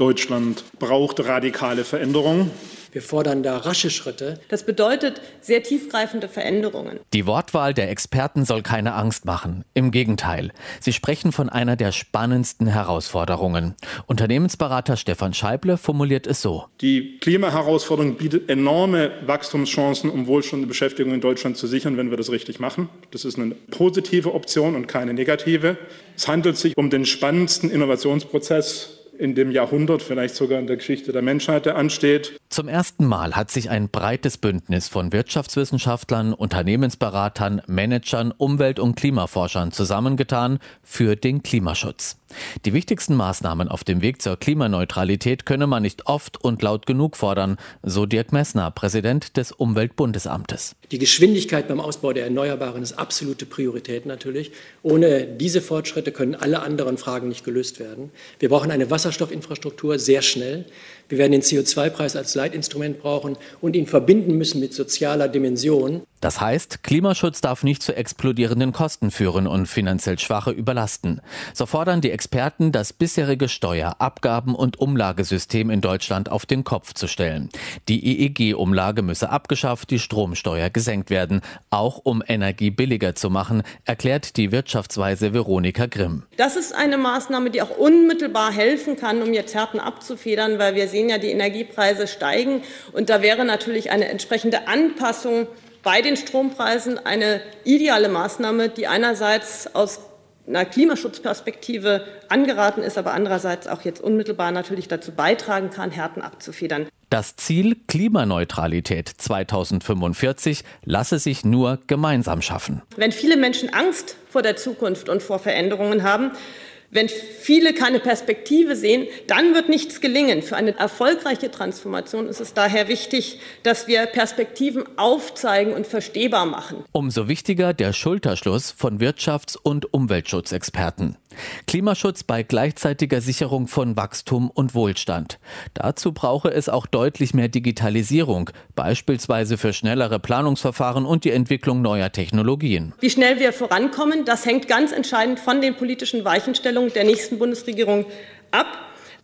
Deutschland braucht radikale Veränderungen. Wir fordern da rasche Schritte. Das bedeutet sehr tiefgreifende Veränderungen. Die Wortwahl der Experten soll keine Angst machen. Im Gegenteil. Sie sprechen von einer der spannendsten Herausforderungen. Unternehmensberater Stefan Scheible formuliert es so. Die Klimaherausforderung bietet enorme Wachstumschancen, um Wohlstand und Beschäftigung in Deutschland zu sichern, wenn wir das richtig machen. Das ist eine positive Option und keine negative. Es handelt sich um den spannendsten Innovationsprozess in dem Jahrhundert, vielleicht sogar in der Geschichte der Menschheit, der ansteht. Zum ersten Mal hat sich ein breites Bündnis von Wirtschaftswissenschaftlern, Unternehmensberatern, Managern, Umwelt- und Klimaforschern zusammengetan für den Klimaschutz. Die wichtigsten Maßnahmen auf dem Weg zur Klimaneutralität könne man nicht oft und laut genug fordern, so Dirk Messner, Präsident des Umweltbundesamtes. Die Geschwindigkeit beim Ausbau der Erneuerbaren ist absolute Priorität natürlich. Ohne diese Fortschritte können alle anderen Fragen nicht gelöst werden. Wir brauchen eine Wasserstoffinfrastruktur sehr schnell. Wir werden den CO2-Preis als Leitinstrument brauchen und ihn verbinden müssen mit sozialer Dimension. Das heißt, Klimaschutz darf nicht zu explodierenden Kosten führen und finanziell Schwache überlasten. So fordern die Experten, das bisherige Steuer-, Abgaben- und Umlagesystem in Deutschland auf den Kopf zu stellen. Die EEG-Umlage müsse abgeschafft, die Stromsteuer gesenkt werden, auch um Energie billiger zu machen, erklärt die Wirtschaftsweise Veronika Grimm. Das ist eine Maßnahme, die auch unmittelbar helfen kann, um jetzt Härten abzufedern, weil wir sehen ja, die Energiepreise steigen und da wäre natürlich eine entsprechende Anpassung bei den Strompreisen eine ideale Maßnahme, die einerseits aus einer Klimaschutzperspektive angeraten ist, aber andererseits auch jetzt unmittelbar natürlich dazu beitragen kann, Härten abzufedern. Das Ziel Klimaneutralität 2045 lasse sich nur gemeinsam schaffen. Wenn viele Menschen Angst vor der Zukunft und vor Veränderungen haben, wenn viele keine Perspektive sehen, dann wird nichts gelingen. Für eine erfolgreiche Transformation ist es daher wichtig, dass wir Perspektiven aufzeigen und verstehbar machen. Umso wichtiger der Schulterschluss von Wirtschafts- und Umweltschutzexperten. Klimaschutz bei gleichzeitiger Sicherung von Wachstum und Wohlstand. Dazu brauche es auch deutlich mehr Digitalisierung, beispielsweise für schnellere Planungsverfahren und die Entwicklung neuer Technologien. Wie schnell wir vorankommen, das hängt ganz entscheidend von den politischen Weichenstellungen der nächsten Bundesregierung ab.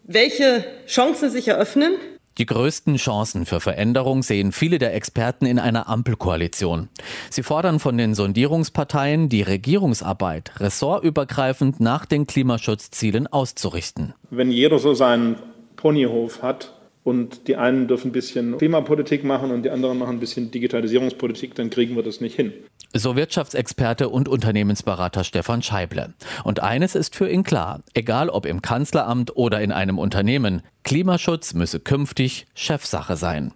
Welche Chancen sich eröffnen, die größten Chancen für Veränderung sehen viele der Experten in einer Ampelkoalition. Sie fordern von den Sondierungsparteien, die Regierungsarbeit ressortübergreifend nach den Klimaschutzzielen auszurichten. Wenn jeder so seinen Ponyhof hat, und die einen dürfen ein bisschen Klimapolitik machen und die anderen machen ein bisschen Digitalisierungspolitik, dann kriegen wir das nicht hin. So Wirtschaftsexperte und Unternehmensberater Stefan Scheible. Und eines ist für ihn klar, egal ob im Kanzleramt oder in einem Unternehmen, Klimaschutz müsse künftig Chefsache sein.